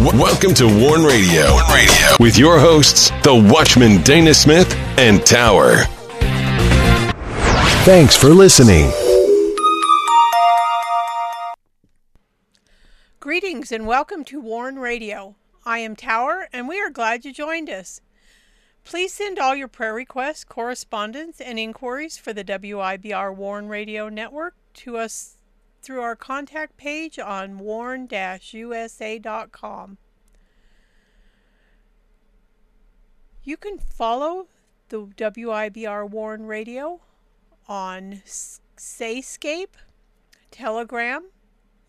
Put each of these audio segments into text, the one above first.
Welcome to Warn Radio. Warn Radio with your hosts, the Watchman Dana Smith and Tower. Thanks for listening. Greetings and welcome to Warn Radio. I am Tower, and we are glad you joined us. Please send all your prayer requests, correspondence, and inquiries for the WIBR Warn Radio Network to us through our contact page on warn-usa.com. You can follow the WIBR Warn Radio on Sayscape, Telegram,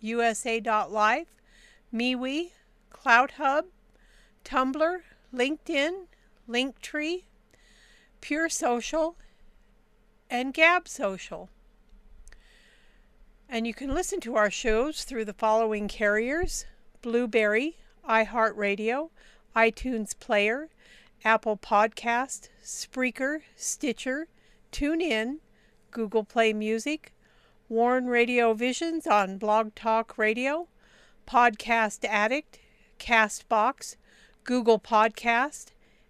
USA.live, MeWe, CloutHub, Tumblr, LinkedIn, Linktree, Pure Social, and Gab Social. And you can listen to our shows through the following carriers Blubrry, iHeartRadio, iTunes Player, Apple Podcast, Spreaker, Stitcher, TuneIn, Google Play Music, Warn Radio Visions on Blog Talk Radio, Podcast Addict, Castbox, Google Podcast,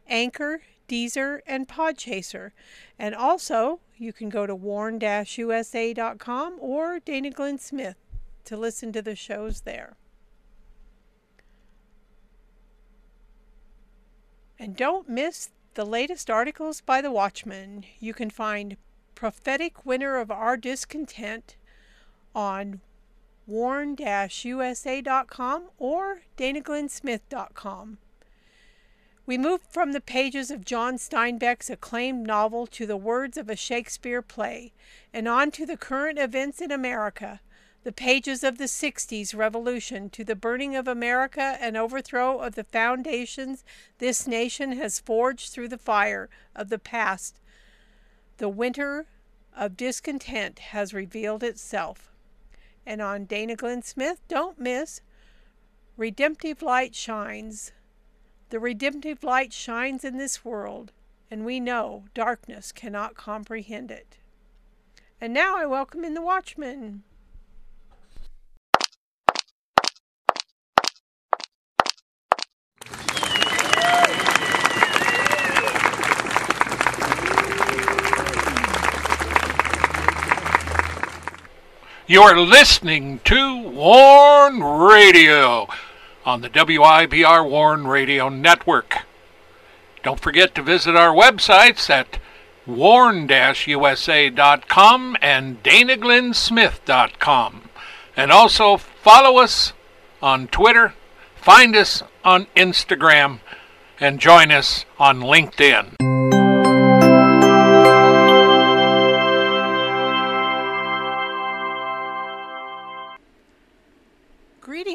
Anchor, Deezer, and Podchaser. And also, you can go to warn-usa.com or Dana Glenn Smith to listen to the shows there. And don't miss the latest articles by the Watchman. You can find Prophetic Winter of Our Discontent on warn-usa.com or danaglennsmith.com. We move from the pages of John Steinbeck's acclaimed novel to the words of a Shakespeare play, and on to the current events in America, the pages of the 60s revolution to the burning of America and overthrow of the foundations this nation has forged through the fire of the past. The winter of discontent has revealed itself. And on Dana Glenn Smith, don't miss Redemptive Light Shines. The redemptive light shines in this world, and we know darkness cannot comprehend it. And now I welcome in the Watchman. You are listening to Warn Radio on the WIBR Warn Radio Network. Don't forget to visit our websites at warn-usa.com and danaglennsmith.com. And also follow us on Twitter, find us on Instagram, and join us on LinkedIn.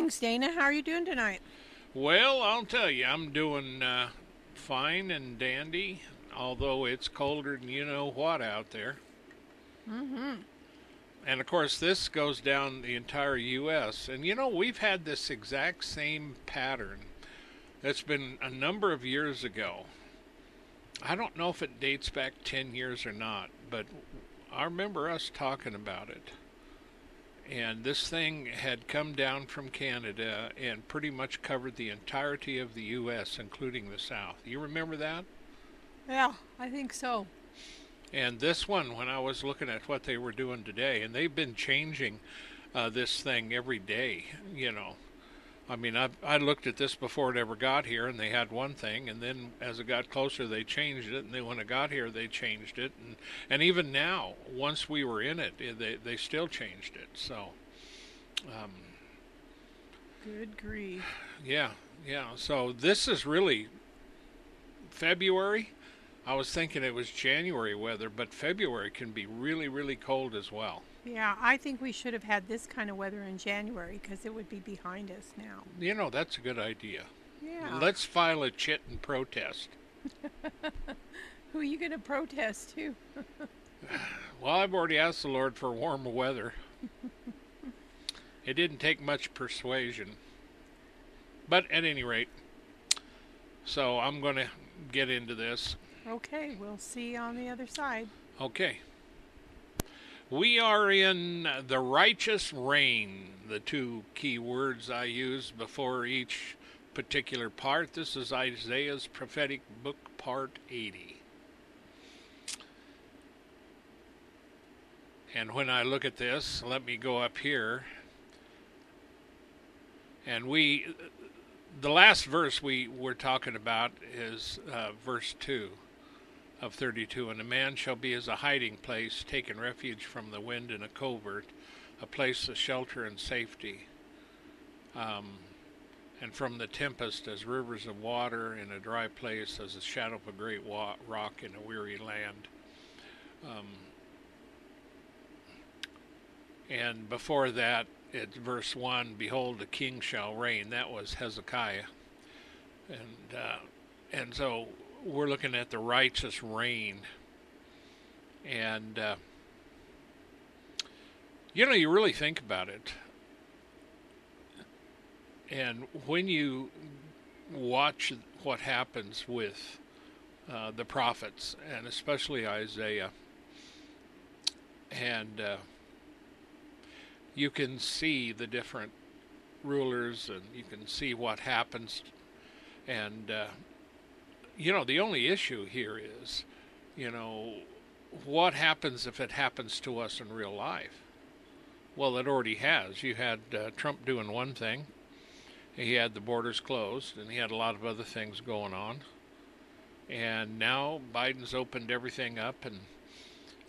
Greetings, Dana. How are you doing tonight? Well, I'll tell you, I'm doing uh, fine and dandy, although it's colder than you know what out there. Mm-hmm. And of course, this goes down the entire U.S. And you know, we've had this exact same pattern that's been a number of years ago. I don't know if it dates back 10 years or not, but I remember us talking about it. And this thing had come down from Canada and pretty much covered the entirety of the U.S., including the South. You remember that? Yeah, I think so. And this one, when I was looking at what they were doing today, and they've been changing uh, this thing every day, you know. I mean, I I looked at this before it ever got here, and they had one thing, and then as it got closer, they changed it, and then when it got here, they changed it, and and even now, once we were in it, eh, they they still changed it. So, um, Good grief. yeah, yeah. So this is really February. I was thinking it was January weather, but February can be really, really cold as well. Yeah, I think we should have had this kind of weather in January because it would be behind us now. You know, that's a good idea. Yeah. Let's file a chit and protest. Who are you going to protest to? Well, I've already asked the Lord for warmer weather. it didn't take much persuasion. But at any rate, so I'm going to get into this. Okay, we'll see you on the other side. Okay. We are in the righteous reign, the two key words I use before each particular part. This is Isaiah's prophetic book, part 80. And when I look at this, let me go up here. And we, the last verse we were talking about is uh, verse 2 of 32. And a man shall be as a hiding place, taking refuge from the wind in a covert, a place of shelter and safety. Um, and from the tempest as rivers of water in a dry place, as the shadow of a great wa- rock in a weary land. Um, and before that, at verse 1 Behold, the king shall reign. That was Hezekiah. And, uh, and so we're looking at the righteous reign. And, uh, you know, you really think about it. And when you watch what happens with uh, the prophets, and especially Isaiah, and uh, you can see the different rulers and you can see what happens. And, uh, you know, the only issue here is, you know, what happens if it happens to us in real life? Well, it already has. You had uh, Trump doing one thing, he had the borders closed, and he had a lot of other things going on. And now Biden's opened everything up, and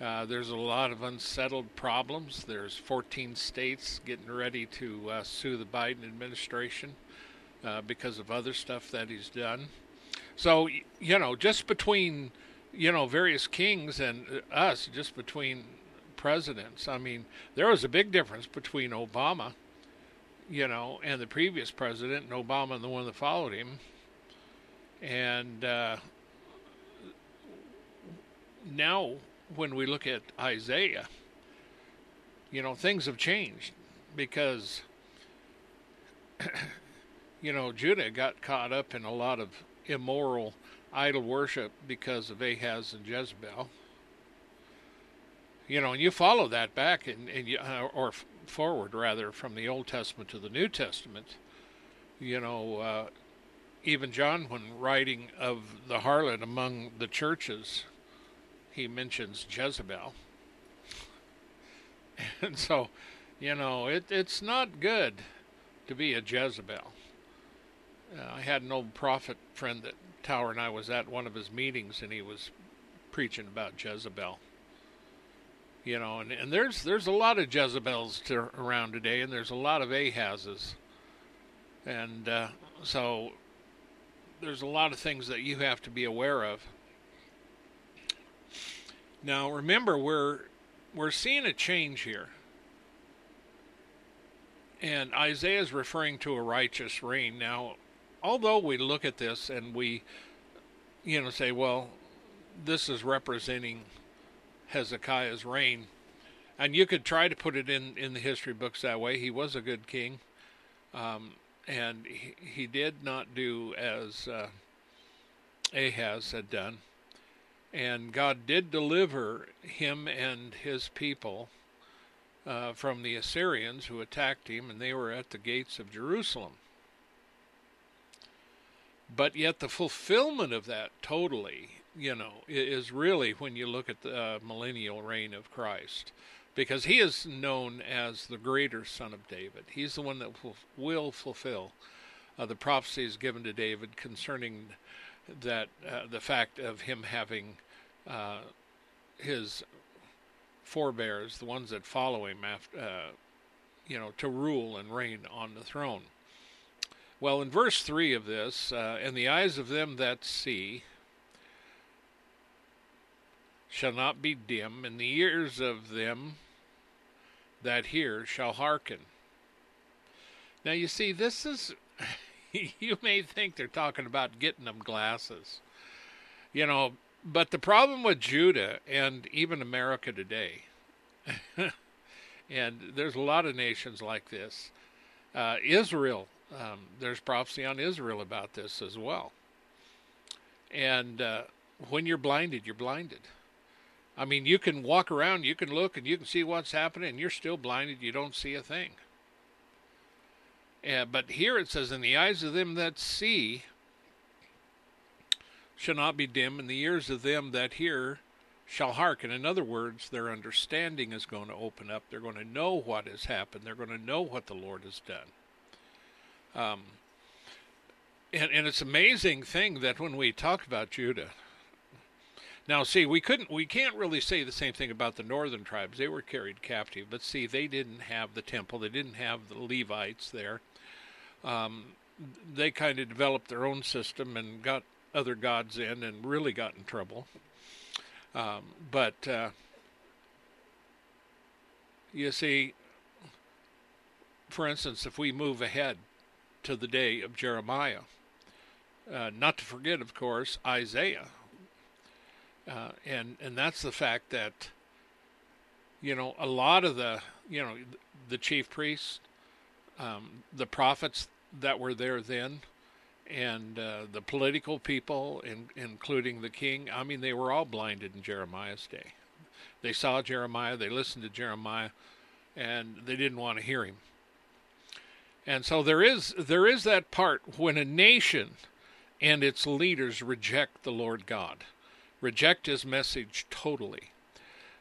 uh, there's a lot of unsettled problems. There's 14 states getting ready to uh, sue the Biden administration uh, because of other stuff that he's done. So, you know, just between, you know, various kings and uh, us, just between presidents, I mean, there was a big difference between Obama, you know, and the previous president, and Obama and the one that followed him. And uh, now when we look at Isaiah, you know, things have changed because, you know, Judah got caught up in a lot of immoral idol worship because of Ahaz and Jezebel. You know, and you follow that back and, and you, uh, or forward rather from the Old Testament to the New Testament. You know, uh, even John, when writing of the harlot among the churches, he mentions Jezebel. And so, you know, it, it's not good to be a Jezebel. Uh, I had an old prophet friend that Tower and I was at one of his meetings, and he was preaching about Jezebel. You know, and, and there's there's a lot of Jezebels to, around today, and there's a lot of Ahazes, and uh, so there's a lot of things that you have to be aware of. Now remember we're we're seeing a change here. And Isaiah is referring to a righteous reign. Now, although we look at this and we you know say, well, this is representing Hezekiah's reign, and you could try to put it in in the history books that way. He was a good king, um, and he, he, did not do as uh, Ahaz had done. And God did deliver him and his people uh, from the Assyrians who attacked him, and they were at the gates of Jerusalem. But yet, the fulfillment of that totally, you know, is really when you look at the uh, millennial reign of Christ. Because he is known as the greater son of David. He's the one that will fulfill uh, the prophecies given to David concerning that uh, the fact of him having uh, his forebears, the ones that follow him, after, uh, you know, to rule and reign on the throne. Well, in verse 3 of this, uh, and the eyes of them that see shall not be dim, and the ears of them that hear shall hearken. Now, you see, this is, you may think they're talking about getting them glasses. You know, but the problem with Judah and even America today, and there's a lot of nations like this, uh, Israel, um, there's prophecy on Israel about this as well. And uh, when you're blinded, you're blinded. I mean, you can walk around, you can look, and you can see what's happening, and you're still blinded. You don't see a thing. But here it says, In the eyes of them that see shall not be dim, and the ears of them that hear shall hearken. In other words, their understanding is going to open up. They're going to know what has happened. They're going to know what the Lord has done. Um, and, and it's amazing thing that when we talk about Judah, now see, we couldn't, we can't really say the same thing about the northern tribes. They were carried captive, but see, they didn't have the temple. They didn't have the Levites there. Um, they kind of developed their own system and got other gods in and really got in trouble. Um, but uh, you see, for instance, if we move ahead to the day of Jeremiah, uh, not to forget, of course, Isaiah, uh, and and that's the fact that you know a lot of the you know the chief priests, um, the prophets that were there then, and uh, the political people, in, including the king. I mean, they were all blinded in Jeremiah's day. They saw Jeremiah, they listened to Jeremiah, and they didn't want to hear him. And so there is there is that part when a nation and its leaders reject the Lord God, reject His message totally,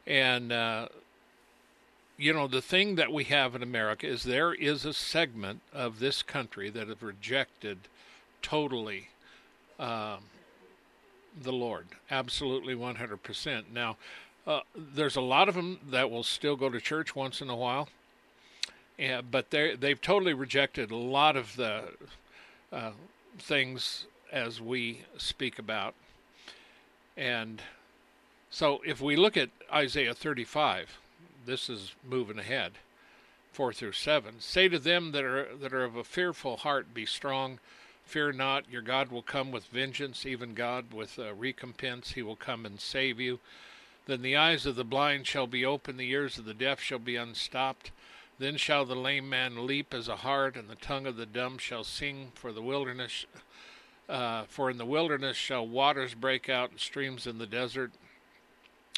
and uh, you know, the thing that we have in America is there is a segment of this country that have rejected totally um, the Lord, absolutely 100%. Now, uh, there's a lot of them that will still go to church once in a while, yeah, but they they've totally rejected a lot of the uh, things as we speak about. And so, if we look at Isaiah 35, this is moving ahead, four through seven. Say to them that are that are of a fearful heart, be strong Fear not, your God will come with vengeance, even God with uh, recompense. He will come and save you. Then the eyes of the blind shall be opened, the ears of the deaf shall be unstopped. Then shall the lame man leap as a hart, and the tongue of the dumb shall sing for the wilderness. Uh, for in the wilderness shall waters break out, and streams in the desert,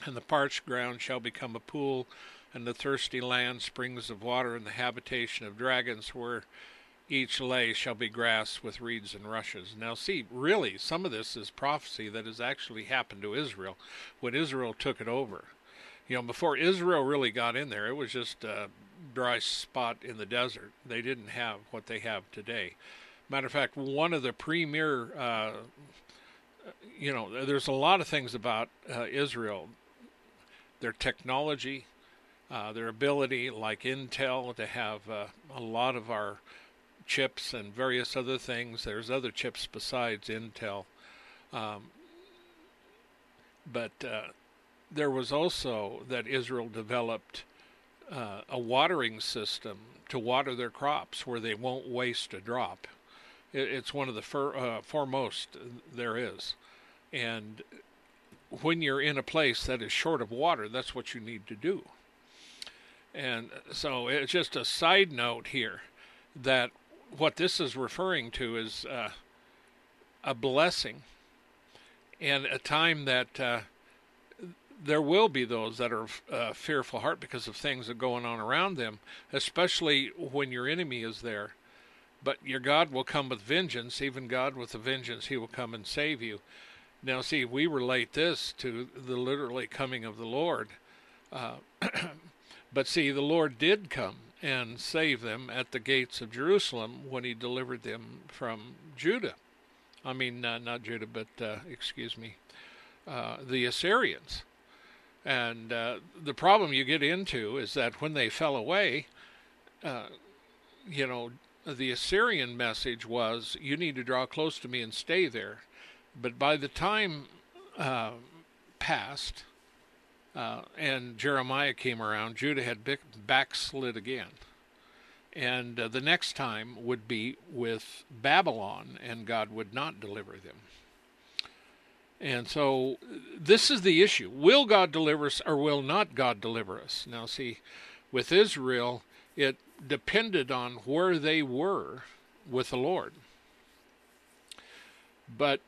and the parched ground shall become a pool, and the thirsty land springs of water, and the habitation of dragons where each lay shall be grass with reeds and rushes. Now, see, really, some of this is prophecy that has actually happened to Israel when Israel took it over. You know, before Israel really got in there, it was just a dry spot in the desert. They didn't have what they have today. Matter of fact, one of the premier, uh, you know, there's a lot of things about uh, Israel their technology, uh, their ability, like Intel, to have uh, a lot of our chips and various other things. There's other chips besides Intel. Um, but uh, there was also that Israel developed uh, a watering system to water their crops where they won't waste a drop. It, it's one of the fir- uh, foremost there is. And when you're in a place that is short of water, that's what you need to do. And so it's just a side note here that what this is referring to is uh, a blessing and a time that uh, there will be those that are uh, fearful heart because of things that are going on around them, especially when your enemy is there. But your God will come with vengeance, even God with a vengeance, He will come and save you. Now, see, we relate this to the literally coming of the Lord. Uh, but see, the Lord did come and save them at the gates of Jerusalem when he delivered them from Judah. I mean, uh, not Judah, but uh, excuse me, uh, the Assyrians. And uh, the problem you get into is that when they fell away, uh, you know, the Assyrian message was, you need to draw close to me and stay there. But by the time uh, passed, uh, and Jeremiah came around, Judah had backslid again. And uh, the next time would be with Babylon, and God would not deliver them. And so this is the issue. Will God deliver us or will not God deliver us? Now, see, with Israel, it depended on where they were with the Lord. But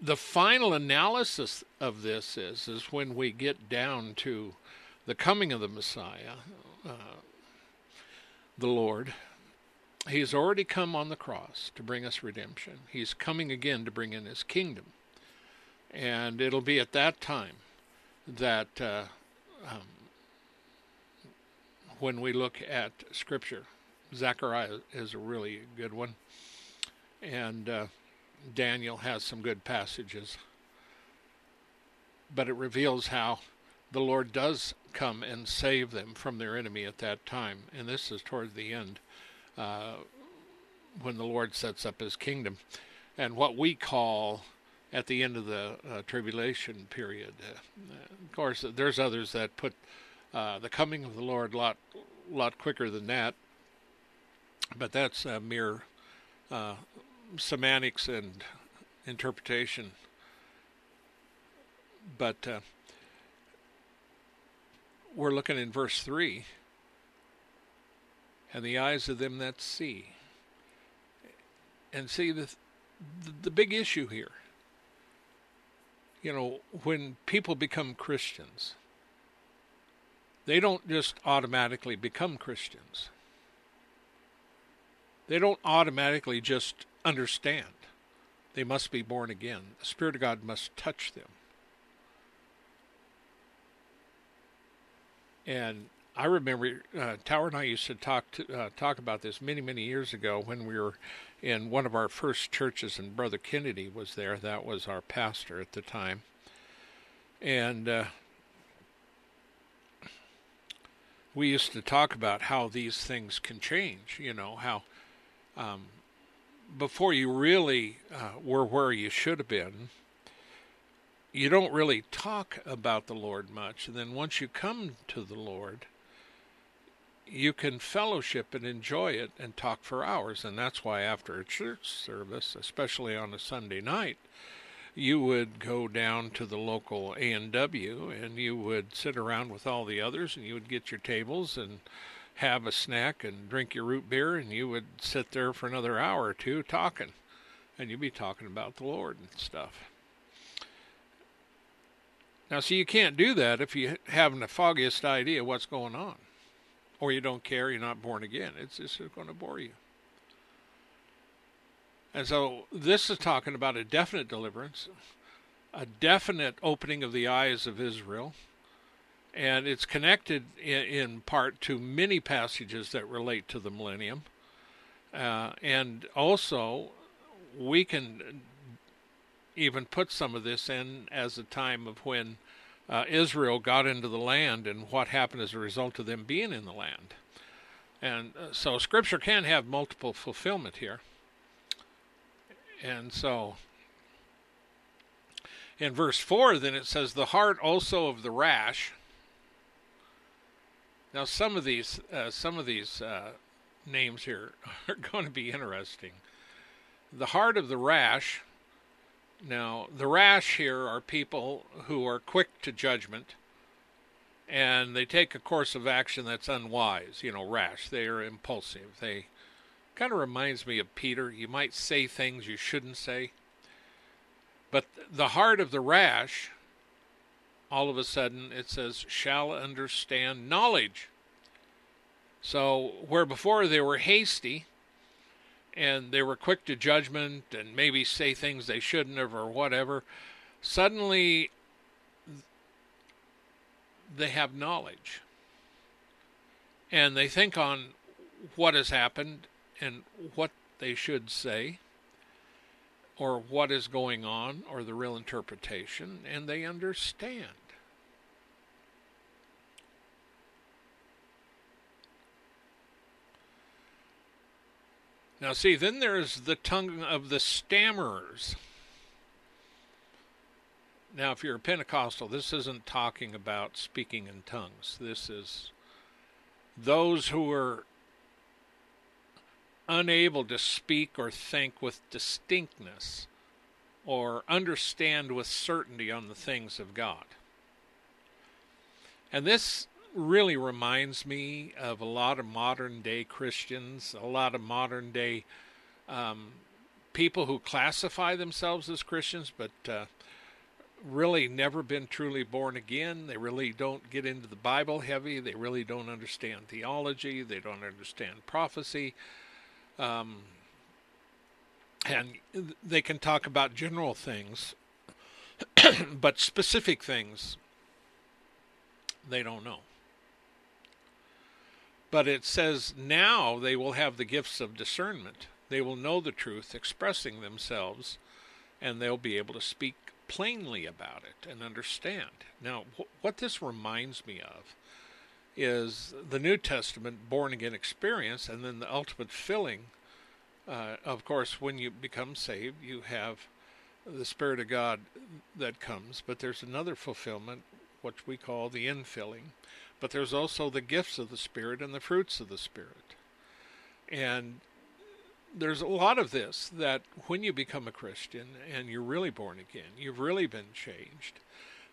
the final analysis of this is is when we get down to the coming of the Messiah, uh, the Lord, He's already come on the cross to bring us redemption. He's coming again to bring in his kingdom. And it'll be at that time that uh, um, when we look at Scripture, Zechariah is a really good one. And uh, Daniel has some good passages. But it reveals how the Lord does come and save them from their enemy at that time. And this is toward the end uh, when the Lord sets up his kingdom. And what we call at the end of the uh, tribulation period. Uh, of course, there's others that put uh, the coming of the Lord a lot, lot quicker than that, but that's mere uh, semantics and interpretation. But we're looking in verse 3 and the eyes of them that see. And see the, the big issue here. You know, when people become Christians, they don't just automatically become Christians. They don't automatically just understand. They must be born again. The Spirit of God must touch them. And I remember uh, Tower and I used to talk to, uh, talk about this many many years ago when we were in one of our first churches, and Brother Kennedy was there. That was our pastor at the time, and uh, we used to talk about how these things can change. You know how um, before you really uh, were where you should have been you don't really talk about the Lord much. And then once you come to the Lord, you can fellowship and enjoy it and talk for hours. And that's why after a church service, especially on a Sunday night, you would go down to the local A&W and you would sit around with all the others and you would get your tables and have a snack and drink your root beer and you would sit there for another hour or two talking and you'd be talking about the Lord and stuff. Now, see, you can't do that if you haven't the foggiest idea what's going on, or you don't care, you're not born again. It's just going to bore you. And so, this is talking about a definite deliverance, a definite opening of the eyes of Israel, and it's connected in, in part to many passages that relate to the millennium. Uh, and also, we can even put some of this in as a time of when uh, Israel got into the land and what happened as a result of them being in the land. And uh, so Scripture can have multiple fulfillment here. And so in verse 4, then it says, The heart also of the rash. Now, some of these, uh, some of these uh, names here are going to be interesting. The heart of the rash now, the rash here are people who are quick to judgment and they take a course of action that's unwise, you know, rash. They are impulsive. They kind of reminds me of Peter. You might say things you shouldn't say. But the heart of the rash, all of a sudden, it says, shall understand knowledge. So, where before they were hasty, and they were quick to judgment and maybe say things they shouldn't have or whatever, suddenly they have knowledge. And they think on what has happened and what they should say or what is going on or the real interpretation, and they understand. Now, see, then there's the tongue of the stammerers. Now, if you're a Pentecostal, this isn't talking about speaking in tongues. This is those who are unable to speak or think with distinctness or understand with certainty on the things of God. And this really reminds me of a lot of modern day Christians, a lot of modern day um, people who classify themselves as Christians, but uh, really never been truly born again. They really don't get into the Bible heavy. They really don't understand theology. They don't understand prophecy. Um, and they can talk about general things, but specific things they don't know. But it says now they will have the gifts of discernment. They will know the truth, expressing themselves, and they'll be able to speak plainly about it and understand. Now, wh- what this reminds me of is the New Testament born again experience, and then the ultimate filling. Uh, of course, when you become saved, you have the Spirit of God that comes, but there's another fulfillment, which we call the infilling. But there's also the gifts of the Spirit and the fruits of the Spirit. And there's a lot of this that when you become a Christian and you're really born again, you've really been changed,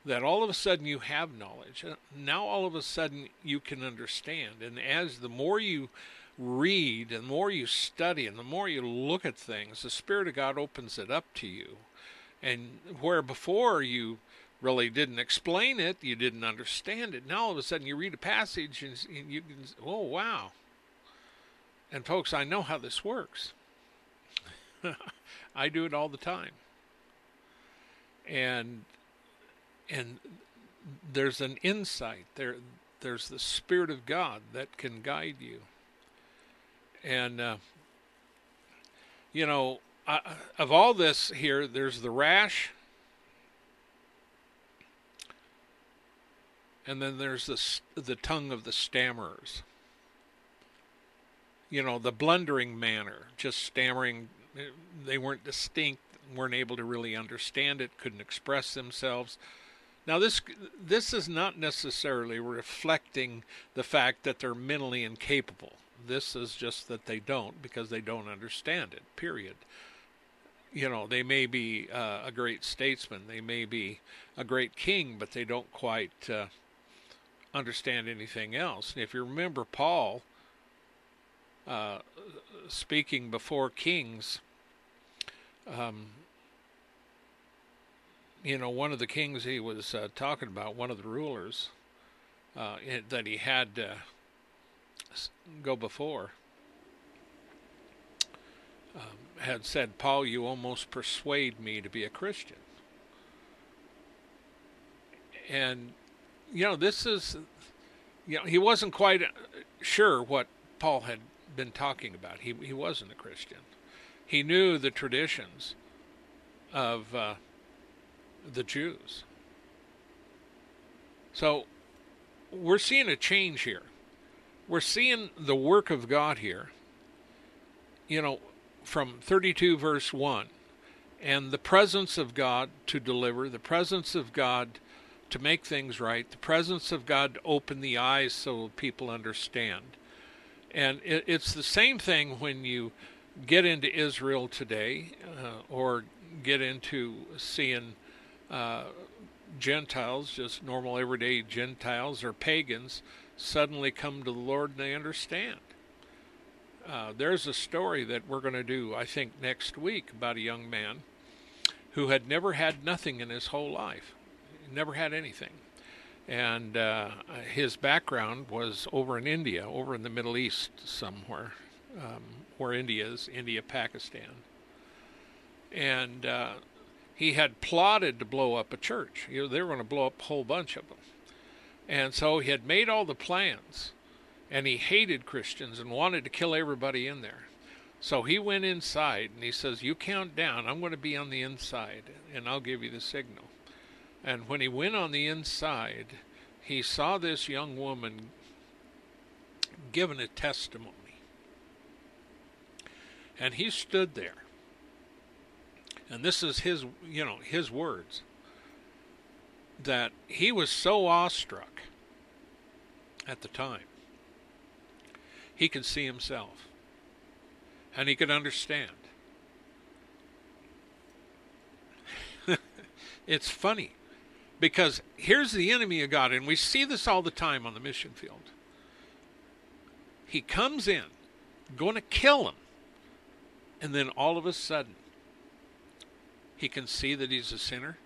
that all of a sudden you have knowledge. Uh, now all of a sudden you can understand. And as the more you read and the more you study and the more you look at things, the Spirit of God opens it up to you. And where before you really didn't explain it, you didn't understand it, now all of a sudden you read a passage and you can, oh, wow. And folks, I know how this works. I do it all the time. And and there's an insight there there's the spirit of God that can guide you. And uh, you know, uh, of all this here, there's the rash, and then there's the the tongue of the stammerers. You know, the blundering manner, just stammering. They weren't distinct, weren't able to really understand it, couldn't express themselves. Now, this this is not necessarily reflecting the fact that they're mentally incapable. This is just that they don't because they don't understand it. Period you know, they may be uh, a great statesman, they may be a great king, but they don't quite uh, understand anything else. And if you remember Paul uh, speaking before kings, um, you know, one of the kings he was uh, talking about, one of the rulers uh, that he had to go before. Um, had said, Paul, you almost persuade me to be a Christian. And, you know, this is, you know, he wasn't quite sure what Paul had been talking about. He, he wasn't a Christian. He knew the traditions of uh, the Jews. So we're seeing a change here. We're seeing the work of God here. You know, from 32 verse 1 and the presence of God to deliver, the presence of God to make things right, the presence of God to open the eyes so people understand. And it, it's the same thing when you get into Israel today uh, or get into seeing uh, Gentiles, just normal everyday Gentiles or pagans, suddenly come to the Lord and they understand. Uh, there's a story that we're going to do, I think, next week about a young man who had never had nothing in his whole life, never had anything. And uh, his background was over in India, over in the Middle East somewhere, um, where India is, India, Pakistan. And uh, he had plotted to blow up a church. You know, they were going to blow up a whole bunch of them. And so he had made all the plans and he hated Christians and wanted to kill everybody in there. So he went inside and he says, You count down, I'm going to be on the inside, and I'll give you the signal. And when he went on the inside, he saw this young woman giving a testimony. And he stood there. And this is his, you know, his words that he was so awestruck at the time he could see himself and he could understand. it's funny because here's the enemy of God, and we see this all the time on the mission field. He comes in, going to kill him, and then all of a sudden, he can see that he's a sinner,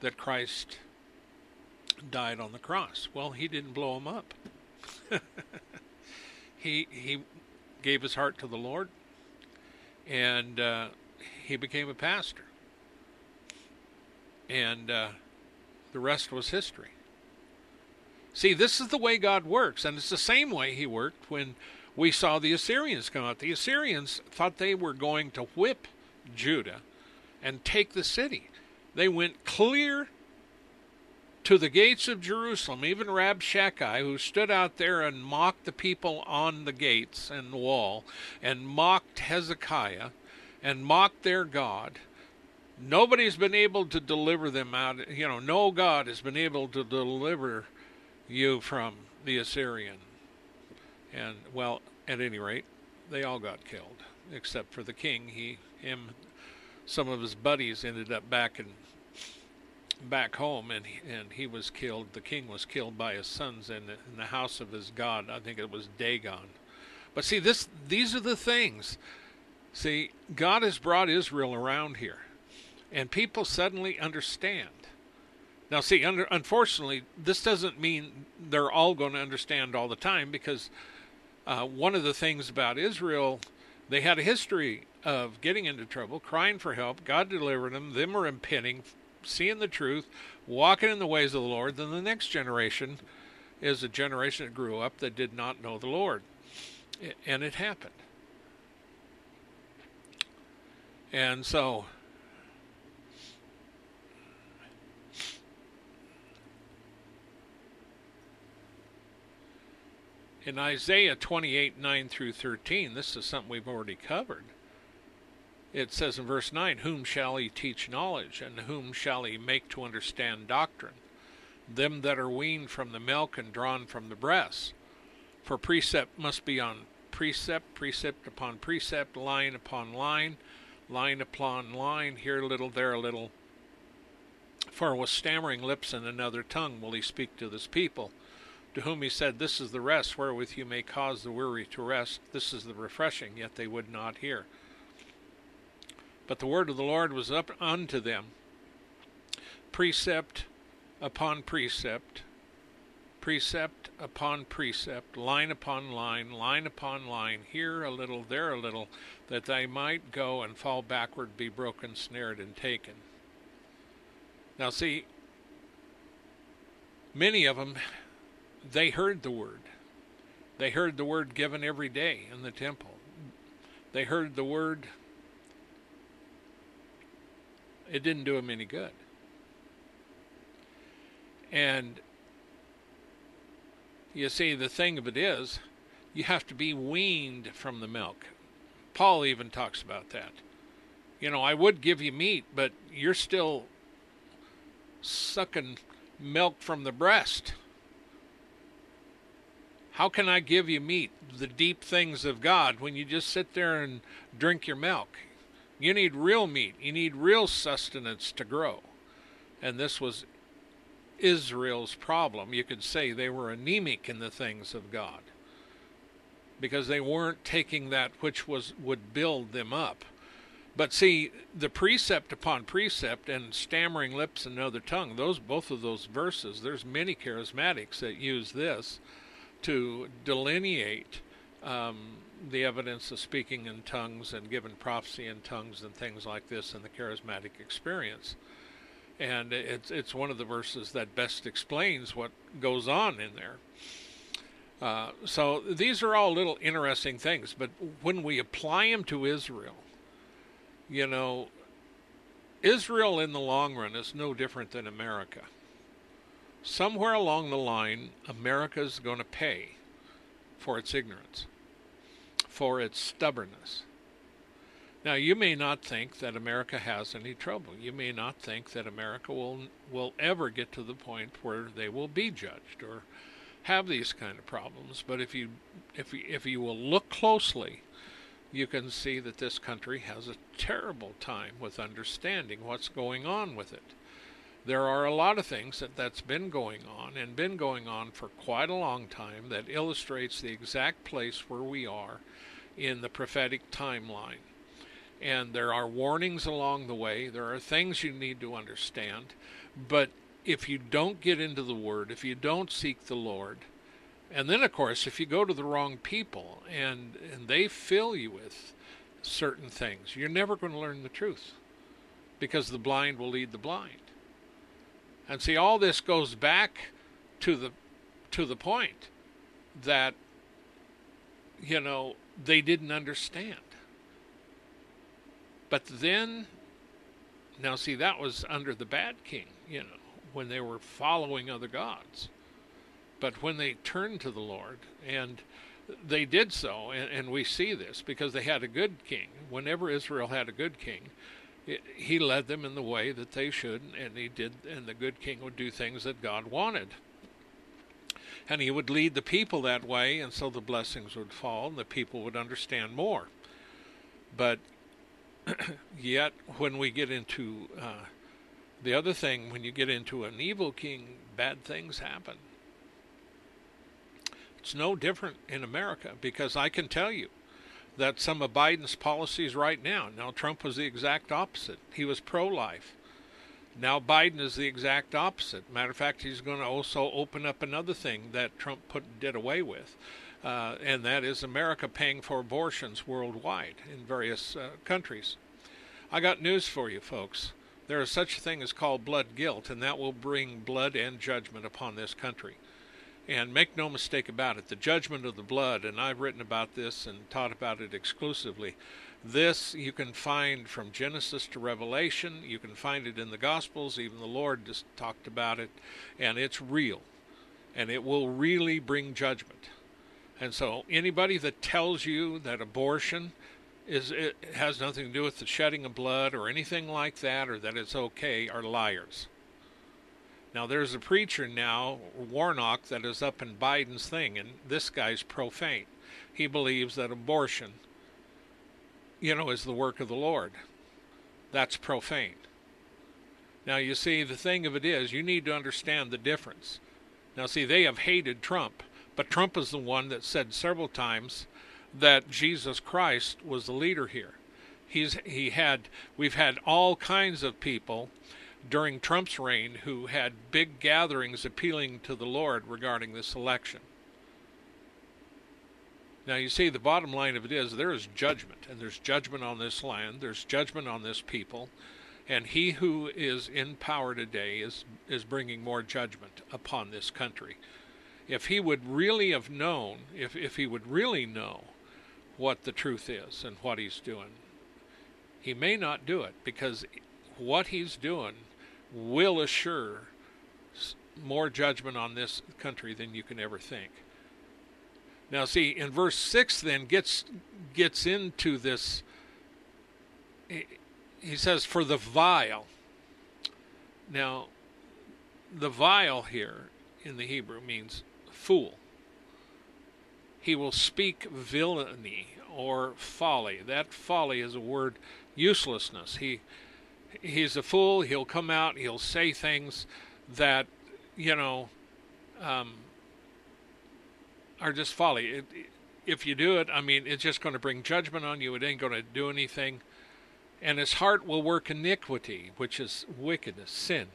that Christ died on the cross. Well, he didn't blow him up. he he gave his heart to the Lord. and uh, he became a pastor. And uh, the rest was history. See, this is the way God works, and it's the same way He worked when we saw the Assyrians come out. The Assyrians thought they were going to whip Judah and take the city. They went clear to the gates of Jerusalem. Even Rabshakeh, who stood out there and mocked the people on the gates and the wall, and mocked Hezekiah, and mocked their God. Nobody's been able to deliver them out. You know, no God has been able to deliver you from the Assyrian. And, well, at any rate, they all got killed, except for the king. He, him, some of his buddies ended up back in back home, and he, and he was killed. The king was killed by his sons in the, in the house of his god. I think it was Dagon. But see, this these are the things. See, God has brought Israel around here, and people suddenly understand. Now, see, under, unfortunately, this doesn't mean they're all going to understand all the time because uh, one of the things about Israel, they had a history of getting into trouble, crying for help. God delivered them. Them were repenting, seeing the truth, walking in the ways of the Lord. Then the next generation is a generation that grew up that did not know the Lord. And it happened. And so in Isaiah 28 9 through 13, this is something we've already covered. It says in verse 9, Whom shall he teach knowledge, and whom shall he make to understand doctrine? Them that are weaned from the milk and drawn from the breast. For precept must be on precept, precept upon precept, line upon line, line upon line, here a little, there a little. For with stammering lips and another tongue will he speak to this people to whom he said, This is the rest wherewith you may cause the weary to rest, this is the refreshing, yet they would not hear. But the word of the Lord was up unto them, precept upon precept, precept upon precept, line upon line, line upon line, here a little, there a little, that they might go and fall backward, be broken, snared, and taken. Now, see, many of them they heard the word. They heard the word given every day in the temple. They heard the word. It didn't do them any good. And you see, the thing of it is, you have to be weaned from the milk. Paul even talks about that. You know, I would give you meat, but you're still sucking milk from the breast. How can I give you meat, the deep things of God, when you just sit there and drink your milk? You need real meat. You need real sustenance to grow. And this was Israel's problem. You could say they were anemic in the things of God because they weren't taking that which was would build them up. But see, the precept upon precept and stammering lips and another tongue, those both of those verses, there's many charismatics that use this to delineate um, the evidence of speaking in tongues and given prophecy in tongues and things like this in the charismatic experience. And it's it's one of the verses that best explains what goes on in there. Uh, so these are all little interesting things, but when we apply them to Israel, you know, Israel in the long run is no different than America somewhere along the line, America is going to pay for its ignorance, for its stubbornness. Now, you may not think that America has any trouble. You may not think that America will will ever get to the point where they will be judged or have these kind of problems. But if you if if you will look closely, you can see that this country has a terrible time with understanding what's going on with it there are a lot of things that that's been going on and been going on for quite a long time that illustrates the exact place where we are in the prophetic timeline. And there are warnings along the way. There are things you need to understand. But if you don't get into the Word, if you don't seek the Lord, and then, of course, if you go to the wrong people and, and they fill you with certain things. You're never going to learn the truth because the blind will lead the blind. And see, all this goes back to the to the point that you know they didn't understand. But then, now see, that was under the bad king, you know, when they were following other gods. But when they turned to the Lord, and they did so, and, and we see this because they had a good king. Whenever Israel had a good king, he led them in the way that they should, and he did, and the good king would do things that God wanted. And he would lead the people that way, and so the blessings would fall, and the people would understand more. But yet, when we get into uh, the other thing, when you get into an evil king, bad things happen. It's no different in America because I can tell you that some of Biden's policies right now, now Trump was the exact opposite. He was pro life. Now Biden is the exact opposite. Matter of fact, he's going to also open up another thing that Trump put did away with, uh, and that is America paying for abortions worldwide in various uh, countries. I got news for you, folks. There is such a thing as called blood guilt, and that will bring blood and judgment upon this country. And make no mistake about it, the judgment of the blood, and I've written about this and taught about it exclusively. This you can find from Genesis to Revelation. You can find it in the Gospels. Even the Lord just talked about it. And it's real. And it will really bring judgment. And so anybody that tells you that abortion is it has nothing to do with the shedding of blood or anything like that or that it's okay are liars. Now, there's a preacher now, Warnock, that is up in Biden's thing, and this guy's profane. He believes that abortion, you know, is the work of the Lord. That's profane. Now, you see, the thing of it is, you need to understand the difference. Now, see, they have hated Trump, but Trump is the one that said several times that Jesus Christ was the leader here. He's he had we've had all kinds of people during Trump's reign who had big gatherings appealing to the Lord regarding this election. Now, you see, the bottom line of it is there is judgment, and there's judgment on this land, there's judgment on this people, and he who is in power today is, is bringing more judgment upon this country. If he would really have known, if, if he would really know what the truth is and what he's doing, he may not do it because what he's doing will assure more judgment on this country than you can ever think. Now, see, in verse six, then gets gets into this. He says, "For the vile." Now, the vile here in the Hebrew means fool. He will speak villainy or folly. That folly is a word uselessness. He he's a fool. He'll come out. He'll say things that you know um, are just folly. It, if you do it, I mean, it's just going to bring judgment on you. It ain't going to do anything. And his heart will work iniquity, which is wickedness, sin.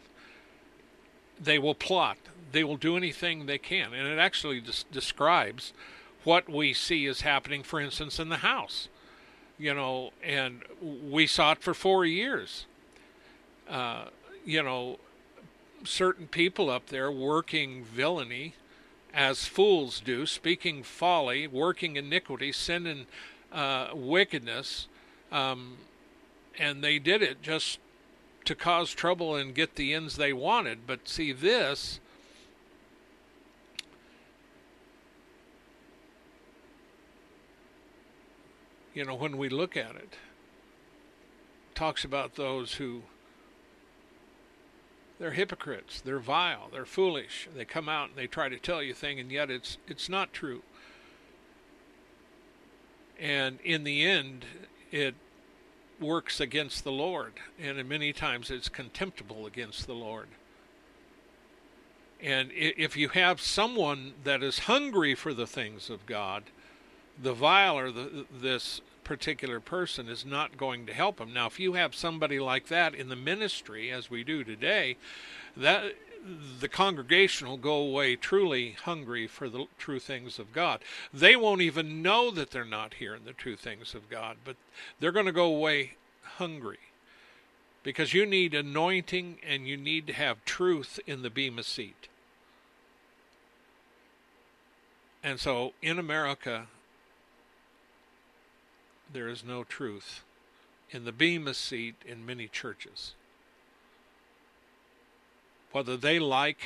They will plot. They will do anything they can. And it actually des- describes what we see is happening, for instance, in the House. You know, and we saw it for four years uh, you know, certain people up there working villainy as fools do, speaking folly, working iniquity, sin and uh, wickedness, um, and they did it just to cause trouble and get the ends they wanted. But see, this. You know, when we look at it, talks about those who they're hypocrites. They're vile. They're foolish. They come out and they try to tell you a thing, and yet it's it's not true. And in the end, it works against the Lord, and many times it's contemptible against the Lord. And if you have someone that is hungry for the things of God, the vile or the, this particular person is not going to help him. Now, if you have somebody like that in the ministry, as we do today, that the congregation will go away truly hungry for the true things of God. They won't even know that they're not hearing the true things of God, but they're going to go away hungry. Because you need anointing and you need to have truth in the Bema seat. And so in America, there is no truth in the Bema seat in many churches. Whether they like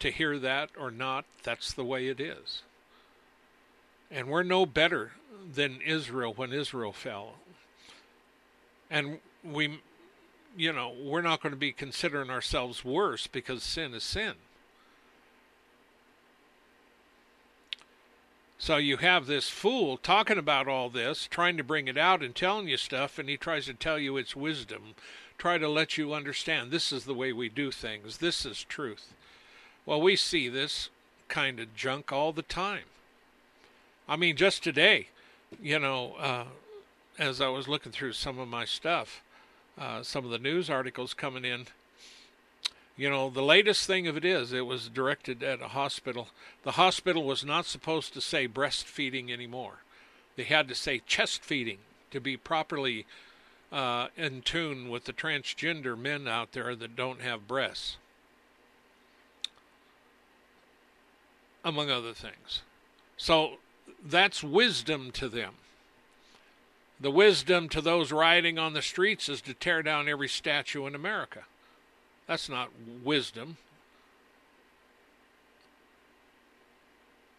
to hear that or not, that's the way it is. And we're no better than Israel when Israel fell. And we, you know, we're not going to be considering ourselves worse because sin is sin. So you have this fool talking about all this, trying to bring it out and telling you stuff, and he tries to tell you it's wisdom, try to let you understand this is the way we do things, this is truth. Well, we see this kind of junk all the time. I mean, just today, you know, uh, as I was looking through some of my stuff, uh, some of the news articles coming in, you know, the latest thing of it is, it was directed at a hospital. The hospital was not supposed to say breastfeeding anymore. They had to say chest feeding to be properly uh, in tune with the transgender men out there that don't have breasts, among other things. So that's wisdom to them. The wisdom to those riding on the streets is to tear down every statue in America. That's not wisdom.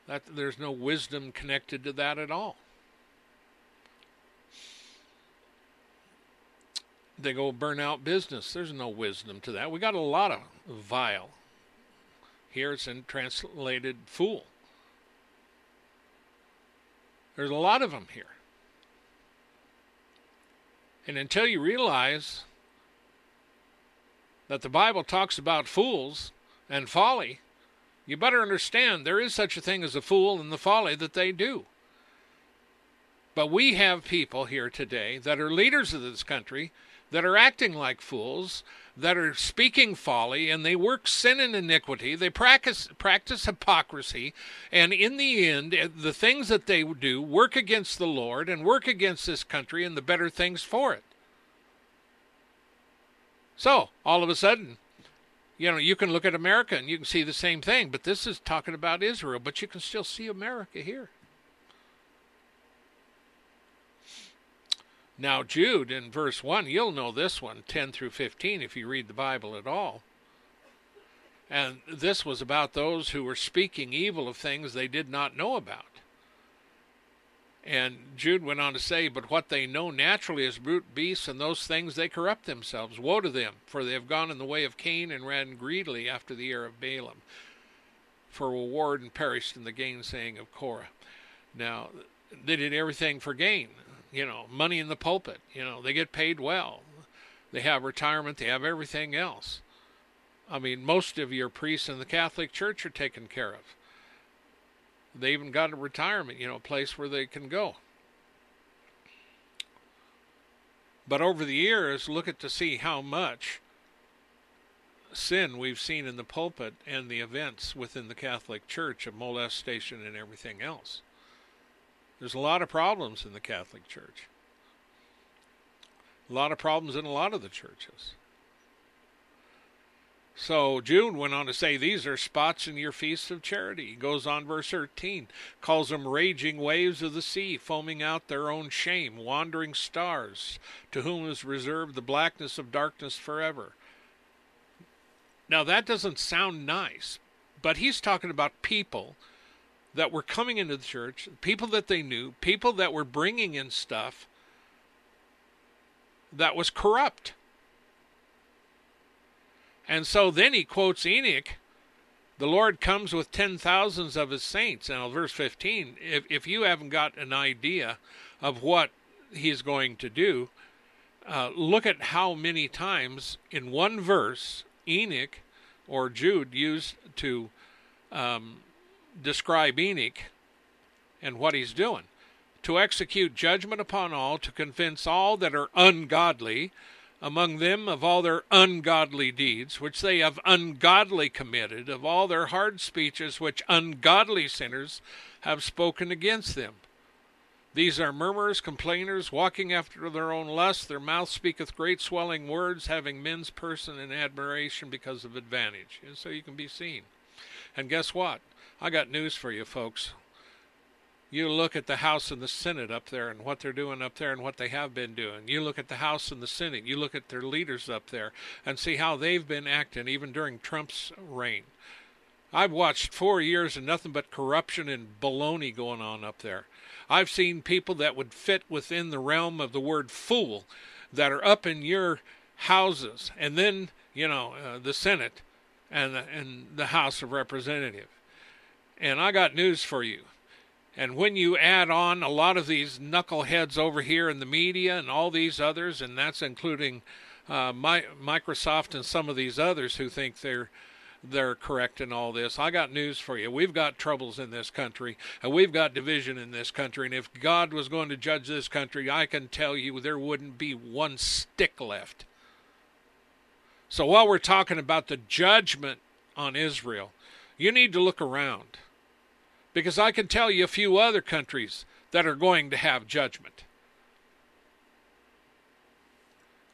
That there's no wisdom connected to that at all. They go burn out business. There's no wisdom to that. We got a lot of vile. Here it's in translated fool. There's a lot of them here. And until you realize that the Bible talks about fools and folly, you better understand there is such a thing as a fool and the folly that they do. But we have people here today that are leaders of this country that are acting like fools, that are speaking folly, and they work sin and iniquity. They practice practice hypocrisy, and in the end, eh, the things that they do work against the Lord and work against this country and the better things for it. So all of a sudden, you know, you can look at America and you can see the same thing, but this is talking about Israel, but you can still see America here. Now, Jude in verse 1, you'll know this one, 10 through 15, if you read the Bible at all. And this was about those who were speaking evil of things they did not know about. And Jude went on to say, But what they know naturally is brute beasts, and those things they corrupt themselves. Woe to them, for they have gone in the way of Cain and ran greedily after the heir of Balaam, for reward and perished in the gainsaying of Korah. Now, they did everything for gain. You know, money in the pulpit. You know, they get paid well. They have retirement. They have everything else. I mean, most of your priests in the Catholic Church are taken care of. They even got a retirement, you know, a place where they can go. But over the years, look at to see how much sin we've seen in the pulpit and the events within the Catholic Church of molestation and everything else. There's a lot of problems in the Catholic Church. A lot of problems in a lot of the churches. So Jude went on to say, These are spots in your feasts of charity. He goes on, verse 13, calls them raging waves of the sea, foaming out their own shame, wandering stars, to whom is reserved the blackness of darkness forever. Now that doesn't sound nice, but he's talking about people that were coming into the church, people that they knew, people that were bringing in stuff that was corrupt. And so then he quotes Enoch. The Lord comes with ten thousands of his saints. Now, verse 15, if, if you haven't got an idea of what he's going to do, uh, look at how many times in one verse Enoch or Jude used to um, describe Enoch and what he's doing. To execute judgment upon all, to convince all that are ungodly, among them of all their ungodly deeds, which they have ungodly committed, of all their hard speeches, which ungodly sinners have spoken against them. These are murmurers, complainers, walking after their own lust. Their mouth speaketh great swelling words, having men's person in admiration because of advantage. And so you can be seen. And guess what? I got news for you, folks. You look at the House and the Senate up there and what they're doing up there and what they have been doing. You look at the House and the Senate. You look at their leaders up there and see how they've been acting even during Trump's reign. I've watched four years of nothing but corruption and baloney going on up there. I've seen people that would fit within the realm of the word fool that are up in your houses and then, you know, uh, the Senate and and the House of Representatives. And I got news for you. And when you add on a lot of these knuckleheads over here in the media and all these others, and that's including uh, my, Microsoft and some of these others who think they're they're correct in all this. I got news for you. We've got troubles in this country, and we've got division in this country. And if God was going to judge this country, I can tell you there wouldn't be one stick left. So while we're talking about the judgment on Israel, you need to look around because I can tell you a few other countries that are going to have judgment.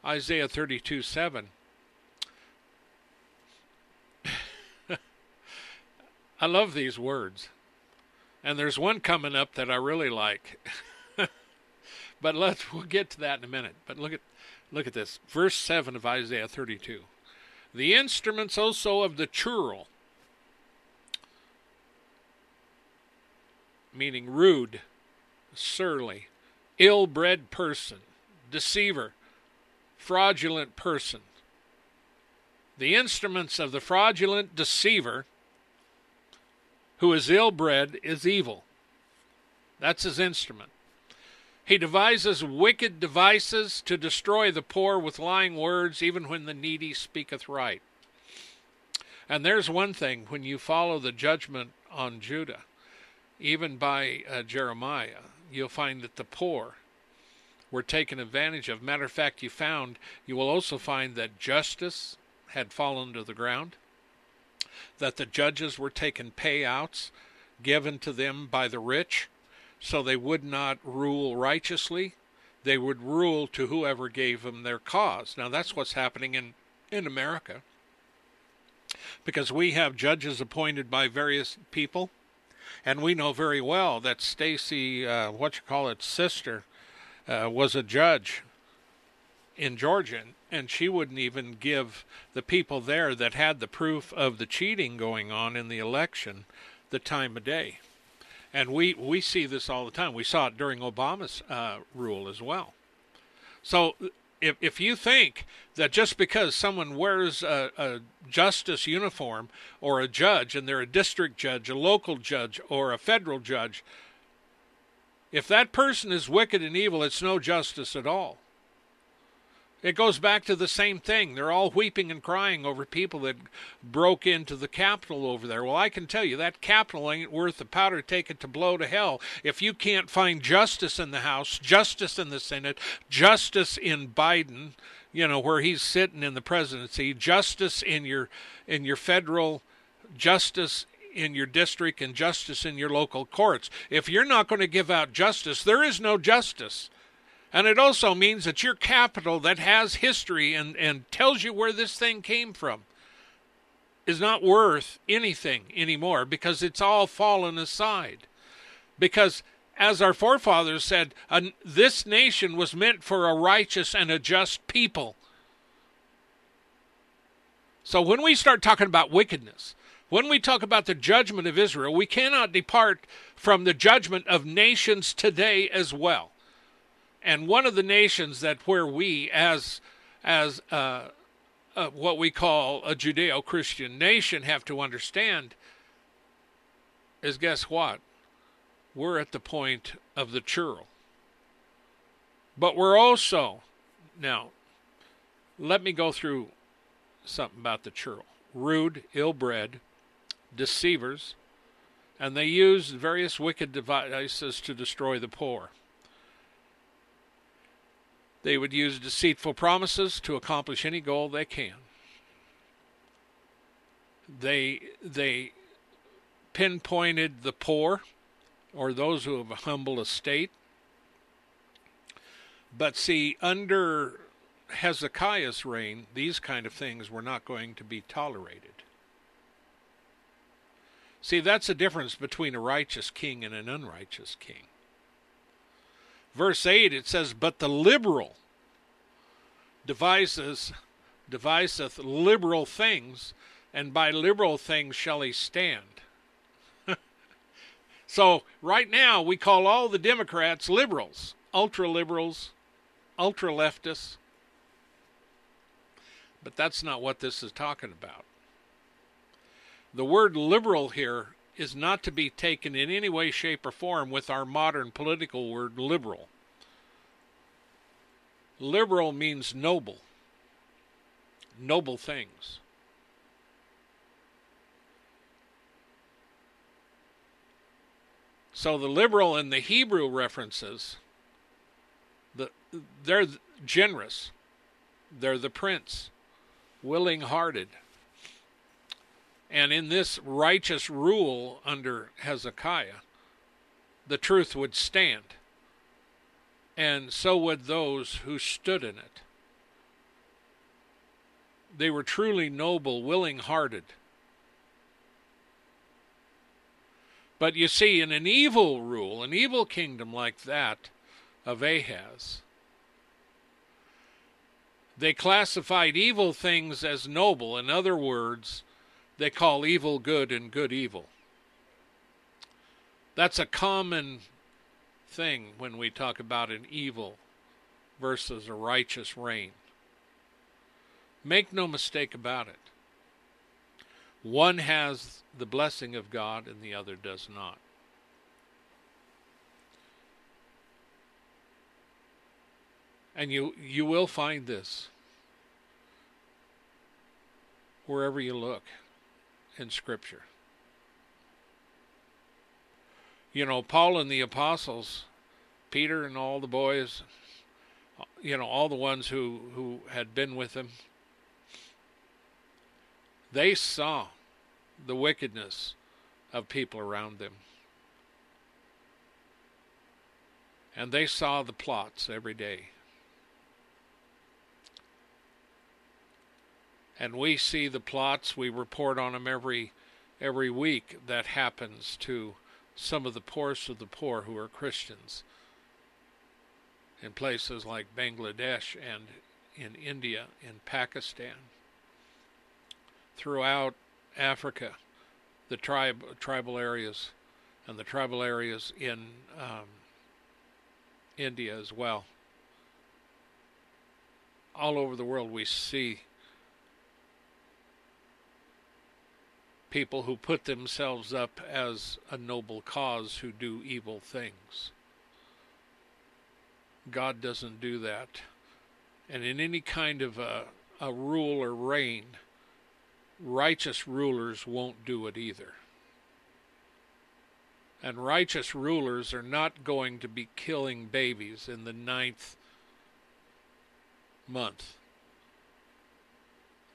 Isaiah 32 7. I love these words. And there's one coming up that I really like. but let's we'll get to that in a minute. But look at look at this. Verse 7 of Isaiah 32. The instruments also of the churl meaning rude, surly, ill bred person, deceiver, fraudulent person. The instruments of the fraudulent deceiver who is ill bred is evil. That's his instrument. He devises wicked devices to destroy the poor with lying words, even when the needy speaketh right. And there's one thing when you follow the judgment on Judah even by uh, Jeremiah, you'll find that the poor were taken advantage of. Matter of fact, you found you will also find that justice had fallen to the ground, that the judges were taking payouts given to them by the rich, so they would not rule righteously. They would rule to whoever gave them their cause. Now that's what's happening in, in America. Because we have judges appointed by various people and we know very well that Stacy, uh, what you call it, sister, uh, was a judge in Georgia, and she wouldn't even give the people there that had the proof of the cheating going on in the election the time of day. And we, we see this all the time. We saw it during Obama's uh, rule as well. So if if you think that just because someone wears a, a, justice uniform or a judge and they're a district judge, a local judge, or a federal judge, if that person is wicked and evil, it's no justice at all. It goes back to the same thing. They're all weeping and crying over people that broke into the Capitol over there. Well, I can tell you that Capitol ain't worth the powder taken to blow to hell if you can't find justice in the House, justice in the Senate, justice in Biden, you know, where he's sitting in the presidency, justice in your in your federal justice in your district and justice in your local courts. If you're not going to give out justice, there is no justice. And it also means that your capital that has history and, and tells you where this thing came from is not worth anything anymore because it's all fallen aside. Because, as our forefathers said, this nation was meant for a righteous and a just people. So when we start talking about wickedness, when we talk about the judgment of Israel, we cannot depart from the judgment of nations today as well. And one of the nations that where we, as as uh, uh, what we call a Judeo-Christian nation, have to understand is guess what? We're at the point of the churl. But we're also now. Let me go through something about the churl. Rude, ill-bred, deceivers, and they use various wicked devices to destroy the poor. They would use deceitful promises to accomplish any goal they can. They they pinpointed the poor or those who have a humble estate. But see, under Hezekiah's reign, these kind of things were not going to be tolerated. See, that's the difference between a righteous king and an unrighteous king. Verse 8 it says, But the liberal devises deviseth liberal things, and by liberal things shall he stand. so right now we call all the Democrats liberals, ultra liberals, ultra leftists. But that's not what this is talking about. The word liberal here is not to be taken in any way, shape, or form with our modern political word liberal. Liberal means noble, noble things. So the liberal in the Hebrew references, the, they're generous, they're the prince, willing hearted. And in this righteous rule under Hezekiah, the truth would stand, and so would those who stood in it. They were truly noble, willing hearted. But you see, in an evil rule, an evil kingdom like that of Ahaz, they classified evil things as noble. In other words, they call evil good and good evil. That's a common thing when we talk about an evil versus a righteous reign. Make no mistake about it. One has the blessing of God and the other does not. And you you will find this wherever you look in scripture. You know, Paul and the apostles, Peter and all the boys, you know, all the ones who who had been with him, they saw the wickedness of people around them. And they saw the plots every day. And we see the plots. We report on them every every week. That happens to some of the poorest of the poor who are Christians in places like Bangladesh and in India, in Pakistan, throughout Africa, the tribe tribal areas, and the tribal areas in um, India as well. All over the world, we see people who put themselves up as a noble cause who do evil things. God doesn't do that. And in any kind of a, a rule or reign, righteous rulers won't do it either. And righteous rulers are not going to be killing babies in the ninth month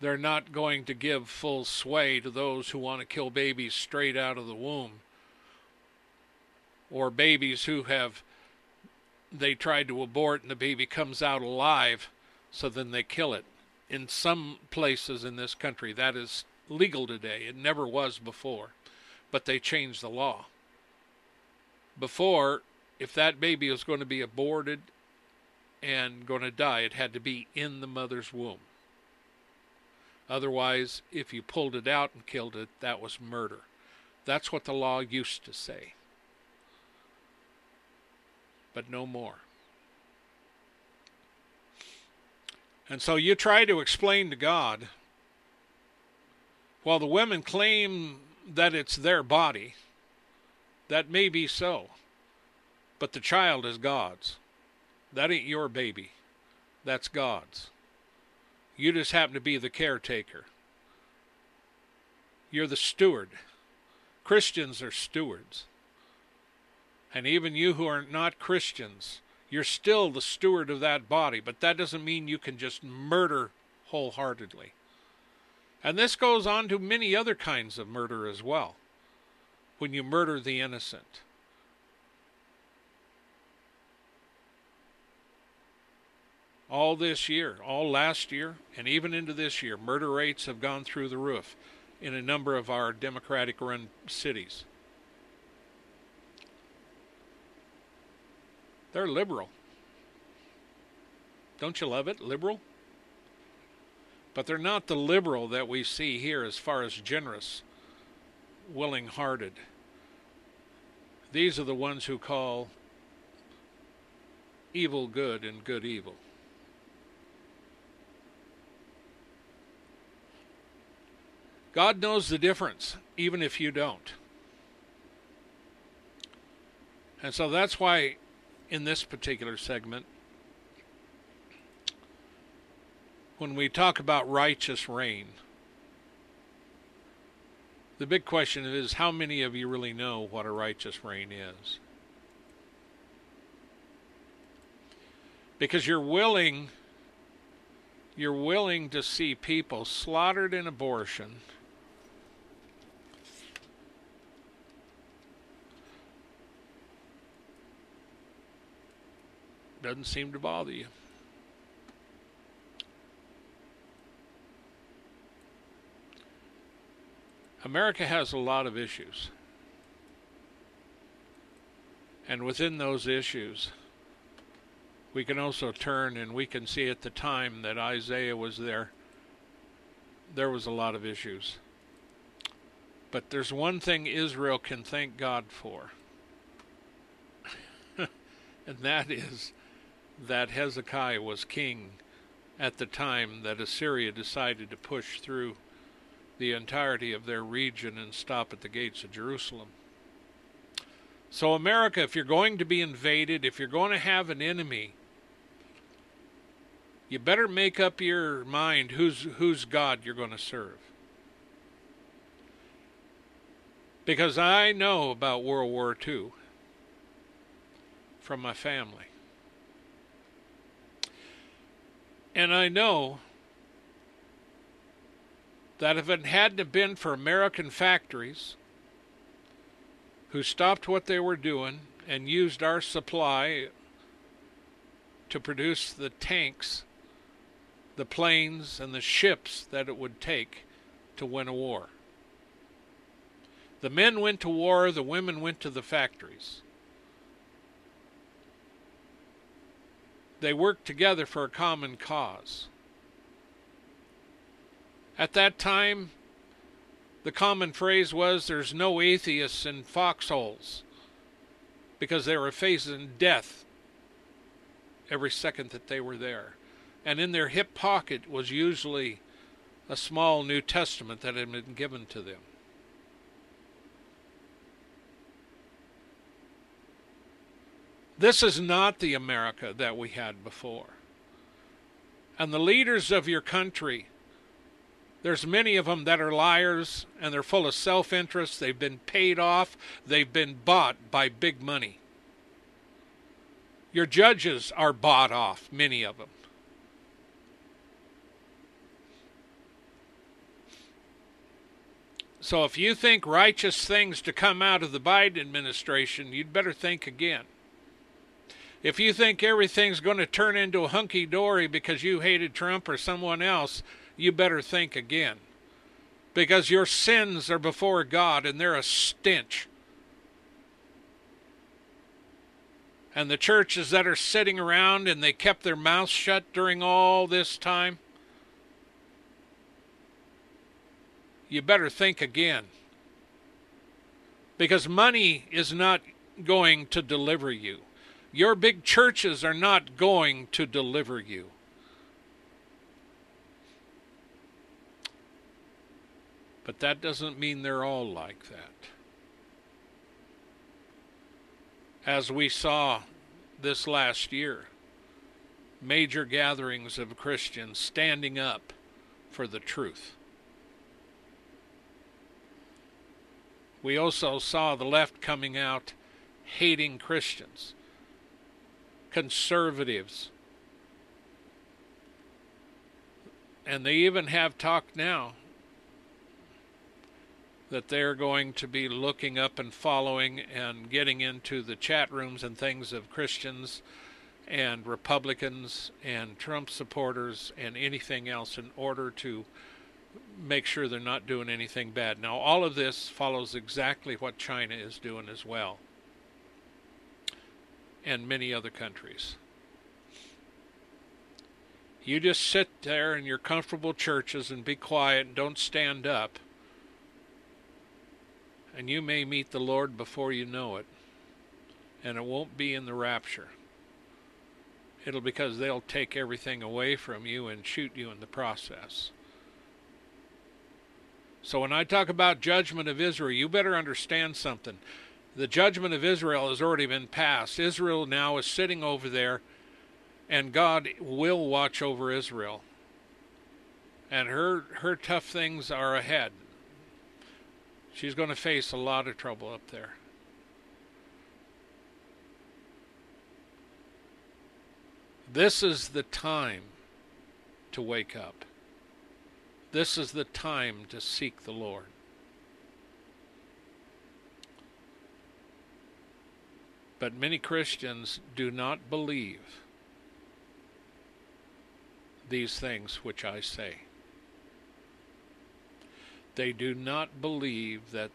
they're not going to give full sway to those who want to kill babies straight out of the womb. Or babies who have they tried to abort and the baby comes out alive so then they kill it. In some places in this country that is legal today. It never was before. But they changed the law. Before if that baby was going to be aborted and going to die it had to be in the mother's womb Otherwise, if you pulled it out and killed it, that was murder. That's what the law used to say. But no more. And so you try to explain to God, while the women claim that it's their body, that may be so. But the child is God's. That ain't your baby. That's God's. You just happen to be the caretaker. You're the steward. Christians are stewards. And even you who are not Christians, You're still the steward of that body, but that doesn't mean you can just murder wholeheartedly. And this goes on to many other kinds of murder as well, when you murder the innocent. All this year, all last year, and even into this year, murder rates have gone through the roof in a number of our Democratic run cities. They're liberal. Don't you love it? Liberal? But they're not the liberal that we see here as far as generous, willing hearted. These are the ones who call evil good and good evil. God knows the difference, even if you don't. And so that's why in this particular segment, when we talk about righteous reign, the big question is how many of you really know what a righteous reign is? Because you're willing you're willing to see people slaughtered in abortion doesn't seem to bother you. America has a lot of issues. And within those issues, we can also turn and we can see at the time that Isaiah was there, there was a lot of issues. But there's one thing Israel can thank God for, and that is that Hezekiah was king at the time that Assyria decided to push through the entirety of their region and stop at the gates of Jerusalem. So, America, if you're going to be invaded, if you're going to have an enemy, you better make up your mind who's, who's God you're going to serve. Because I know about World War II from my family. And I know that if it hadn't been for American factories who stopped what they were doing and used our supply to produce the tanks, the planes, and the ships that it would take to win a war. The men went to war, the women went to the factories. They worked together for a common cause. At that time, the common phrase was there's no atheists in foxholes because they were facing death every second that they were there. And in their hip pocket was usually a small New Testament that had been given to them. This is not the America that we had before. And the leaders of your country, there's many of them that are liars and they're full of self interest. They've been paid off, they've been bought by big money. Your judges are bought off, many of them. So if you think righteous things to come out of the Biden administration, you'd better think again. If you think everything's going to turn into a hunky dory because you hated Trump or someone else, you better think again. Because your sins are before God and they're a stench. And the churches that are sitting around and they kept their mouths shut during all this time, you better think again. Because money is not going to deliver you. Your big churches are not going to deliver you. But that doesn't mean they're all like that. As we saw this last year, major gatherings of Christians standing up for the truth. We also saw the left coming out hating Christians conservatives. And they even have talk now that they're going to be looking up and following and getting into the chat rooms and things of Christians and Republicans and Trump supporters and anything else in order to make sure they're not doing anything bad. Now, all of this follows exactly what China is doing as well, and many other countries. You just sit there in your comfortable churches and be quiet and don't stand up and you may meet the Lord before you know it. And it won't be in the rapture. It'll be because they'll take everything away from you and shoot you in the process. So when I talk about judgment of Israel, you better understand something. The judgment of Israel has already been passed. Israel now is sitting over there, and God will watch over Israel. And her her tough things are ahead. She's going to face a lot of trouble up there. This is the time to wake up. This is the time to seek the Lord. But many Christians do not believe these things which I say. They do not believe that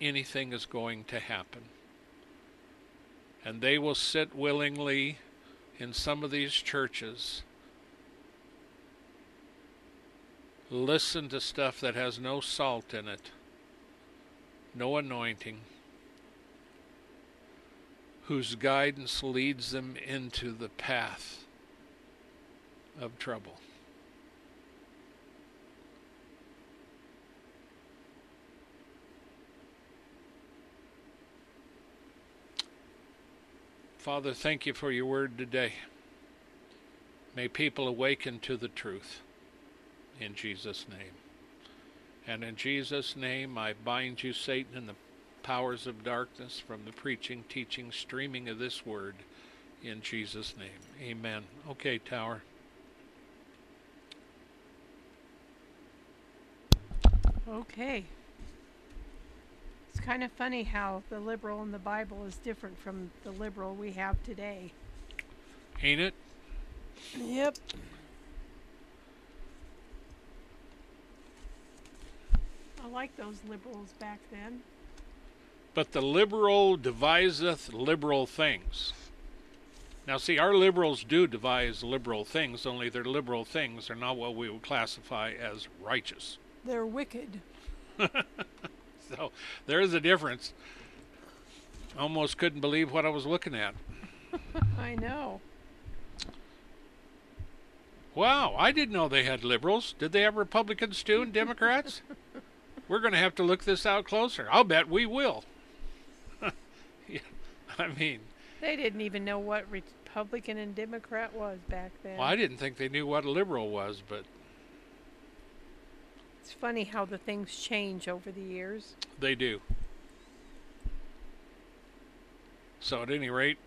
anything is going to happen. And they will sit willingly in some of these churches, listen to stuff that has no salt in it, no anointing, whose guidance leads them into the path of trouble. Father, thank you for your word today. May people awaken to the truth in Jesus' name. And in Jesus' name, I bind you, Satan, and the powers of darkness from the preaching, teaching, streaming of this word in Jesus' name. Amen. Okay, Tower. Okay It's kind of funny how the liberal in the Bible is different from the liberal we have today. Ain't it? Yep. I like those liberals back then. But the liberal deviseth liberal things. Now, see, our liberals do devise liberal things, only their liberal things are not what we would classify as righteous. They're wicked. so there is a difference. Almost couldn't believe what I was looking at. I know. Wow, I didn't know they had liberals. Did they have Republicans too and Democrats? We're going to have to look this out closer. I'll bet we will. yeah, I mean, they didn't even know what Republican and Democrat was back then. Well, I didn't think they knew what a liberal was, but it's funny how the things change over the years. They do. So, at any rate,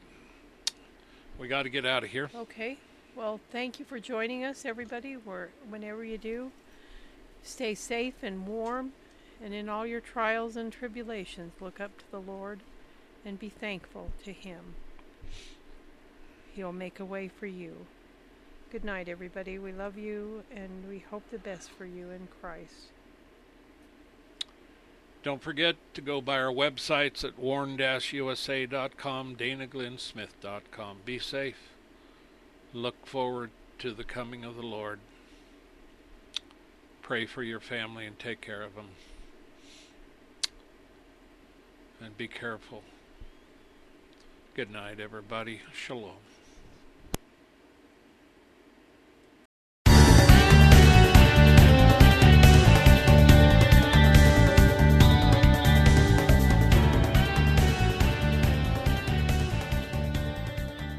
we got to get out of here. Okay. Well, thank you for joining us, everybody. Where, whenever you do, stay safe and warm, and in all your trials and tribulations, look up to the Lord and be thankful to Him. He'll make a way for you. Good night, everybody. We love you and we hope the best for you in Christ. Don't forget to go by our websites at warn-usa.com, danaglennsmith.com. Be safe. Look forward to the coming of the Lord. Pray for your family and take care of them. And be careful. Good night, everybody. Shalom.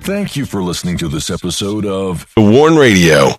Thank you for listening to this episode of The Warn Radio.